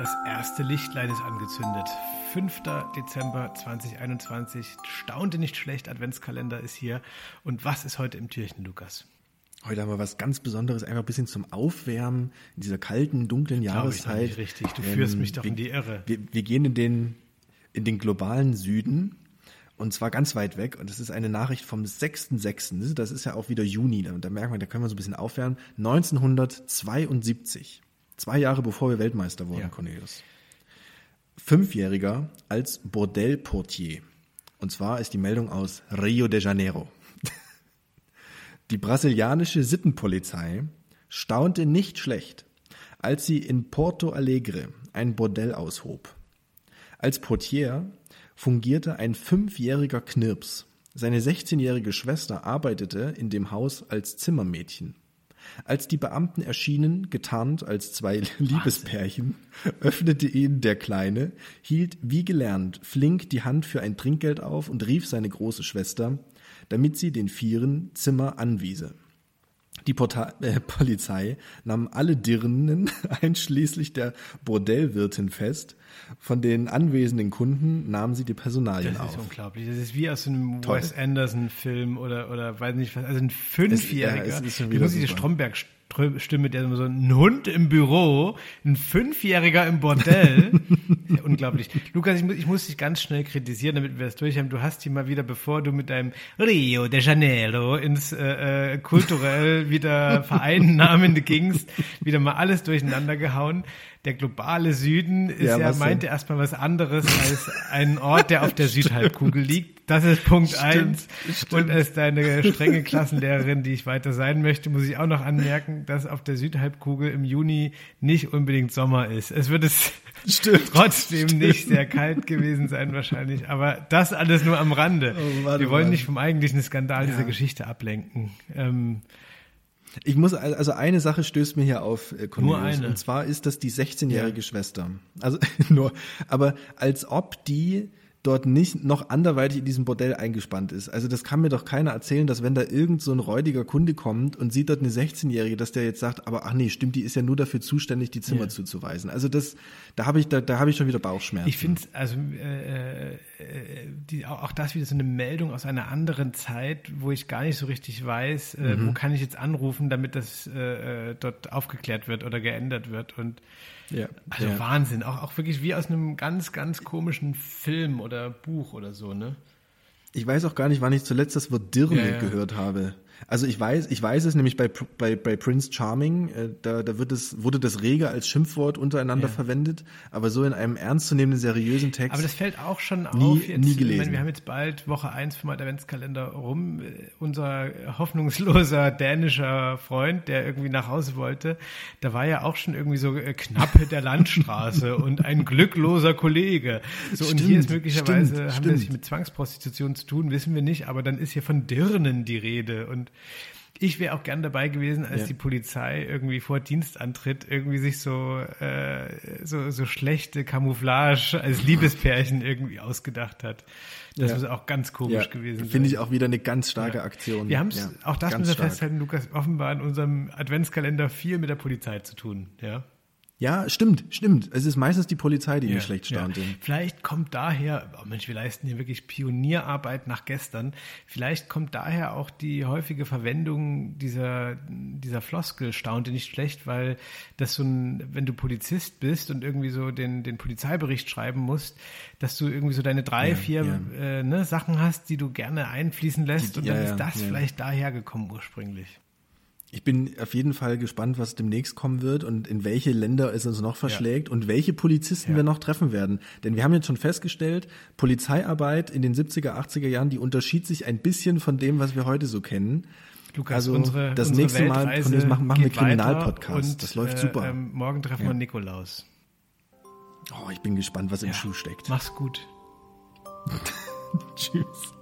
Das erste Lichtlein ist angezündet. 5. Dezember 2021. Staunte nicht schlecht, Adventskalender ist hier. Und was ist heute im Türchen, Lukas? Heute haben wir was ganz Besonderes, einfach ein bisschen zum Aufwärmen in dieser kalten, dunklen Jahreszeit. Ich richtig, du führst ähm, mich doch wir, in die Irre. Wir, wir gehen in den, in den globalen Süden und zwar ganz weit weg. Und das ist eine Nachricht vom 6.6. Das ist ja auch wieder Juni. Da, da merkt man, da können wir so ein bisschen aufwärmen. 1972. Zwei Jahre bevor wir Weltmeister wurden, ja. Cornelius. Fünfjähriger als Bordellportier. Und zwar ist die Meldung aus Rio de Janeiro. Die brasilianische Sittenpolizei staunte nicht schlecht, als sie in Porto Alegre ein Bordell aushob. Als Portier fungierte ein fünfjähriger Knirps. Seine 16-jährige Schwester arbeitete in dem Haus als Zimmermädchen. Als die Beamten erschienen, getarnt als zwei Liebespärchen, öffnete ihn der Kleine, hielt wie gelernt flink die Hand für ein Trinkgeld auf und rief seine große Schwester, damit sie den Vieren Zimmer anwiese. Die Porta äh, Polizei nahm alle Dirnen, einschließlich der Bordellwirtin, fest. Von den anwesenden Kunden nahmen sie die Personalien auf. Das ist unglaublich. Das ist wie aus einem Toll. Wes Anderson-Film oder, oder weiß nicht was. Also ein Fünfjähriger. Es, ja, es ist schon wieder muss diese Stromberg Stimme, der so ein Hund im Büro, ein Fünfjähriger im Bordell. ja, unglaublich. Lukas, ich muss, ich muss dich ganz schnell kritisieren, damit wir das durch haben. Du hast hier mal wieder, bevor du mit deinem Rio de Janeiro ins äh, äh kulturell wieder vereinnahmende gingst, wieder mal alles durcheinander gehauen der globale Süden ist ja, ja meinte denn? erstmal was anderes als ein Ort, der auf der Südhalbkugel liegt. Das ist Punkt stimmt, eins. Stimmt. Und als deine strenge Klassenlehrerin, die ich weiter sein möchte, muss ich auch noch anmerken, dass auf der Südhalbkugel im Juni nicht unbedingt Sommer ist. Es wird es Stimmt, trotzdem stimmt. nicht sehr kalt gewesen sein wahrscheinlich. Aber das alles nur am Rande. Oh, Wir wollen nicht vom eigentlichen Skandal ja. dieser Geschichte ablenken. Ähm, ich muss, also eine Sache stößt mir hier auf, äh, Cornelius. Nur eine. Und zwar ist das die 16-jährige ja. Schwester. Also nur, aber als ob die dort nicht noch anderweitig in diesem Bordell eingespannt ist. Also das kann mir doch keiner erzählen, dass wenn da irgend so ein räudiger Kunde kommt und sieht dort eine 16-Jährige, dass der jetzt sagt, aber ach nee, stimmt, die ist ja nur dafür zuständig, die Zimmer ja. zuzuweisen. Also das, da habe ich, da, da habe ich schon wieder Bauchschmerzen. Ich finde, also äh, äh, die, auch das wieder so eine Meldung aus einer anderen Zeit, wo ich gar nicht so richtig weiß, äh, mhm. wo kann ich jetzt anrufen, damit das äh, äh dort aufgeklärt wird oder geändert wird und ja, also ja. Wahnsinn, auch, auch wirklich wie aus einem ganz, ganz komischen Film oder Buch oder so, ne? Ich weiß auch gar nicht, wann ich zuletzt das Wort Dirne ja, gehört habe. Also ich weiß, ich weiß es nämlich bei, bei, bei Prince Charming, äh, da, da wird es, wurde das rege als Schimpfwort untereinander ja. verwendet, aber so in einem ernstzunehmenden, seriösen Text. Aber das fällt auch schon nie, auf jetzt. Nie gelesen. Meine, wir haben jetzt bald Woche eins vom Adventskalender rum. Unser hoffnungsloser dänischer Freund, der irgendwie nach Hause wollte, da war ja auch schon irgendwie so äh, knapp der Landstraße und ein glückloser Kollege. So, stimmt, und hier ist möglicherweise, stimmt, haben stimmt. wir sich mit Zwangsprostitution zu tun, wissen wir nicht, aber dann ist hier von Dirnen die Rede und ich wäre auch gern dabei gewesen, als ja. die Polizei irgendwie vor Dienstantritt irgendwie sich so, äh, so, so schlechte Camouflage als Liebespärchen irgendwie ausgedacht hat. Das ja. ist auch ganz komisch ja. gewesen. Finde ich auch wieder eine ganz starke Aktion. Wir haben es, auch das müssen wir festhalten, Lukas, offenbar in unserem Adventskalender viel mit der Polizei zu tun, ja. Ja, stimmt, stimmt. Es ist meistens die Polizei, die ja, mir schlecht staunt. Ja. Vielleicht kommt daher, oh Mensch, wir leisten hier wirklich Pionierarbeit nach gestern. Vielleicht kommt daher auch die häufige Verwendung dieser, dieser Floskel staunte nicht schlecht, weil das so ein, wenn du Polizist bist und irgendwie so den, den Polizeibericht schreiben musst, dass du irgendwie so deine drei, ja, vier Äh, ne, Sachen hast, die du gerne einfließen lässt und dann ist das vielleicht daher gekommen ursprünglich. Ich bin auf jeden Fall gespannt, was demnächst kommen wird und in welche Länder es uns noch verschlägt ja. und welche Polizisten ja. wir noch treffen werden. Denn wir haben jetzt schon festgestellt, Polizeiarbeit in den 70er, 80er Jahren, die unterschied sich ein bisschen von dem, was wir heute so kennen. Lukas, also unsere, das unsere nächste Mal von machen, machen wir Kriminalpodcast. Das läuft äh, super. Ähm, morgen treffen ja. wir Nikolaus. Oh, ich bin gespannt, was im Schuh steckt. Mach's gut. Tschüss.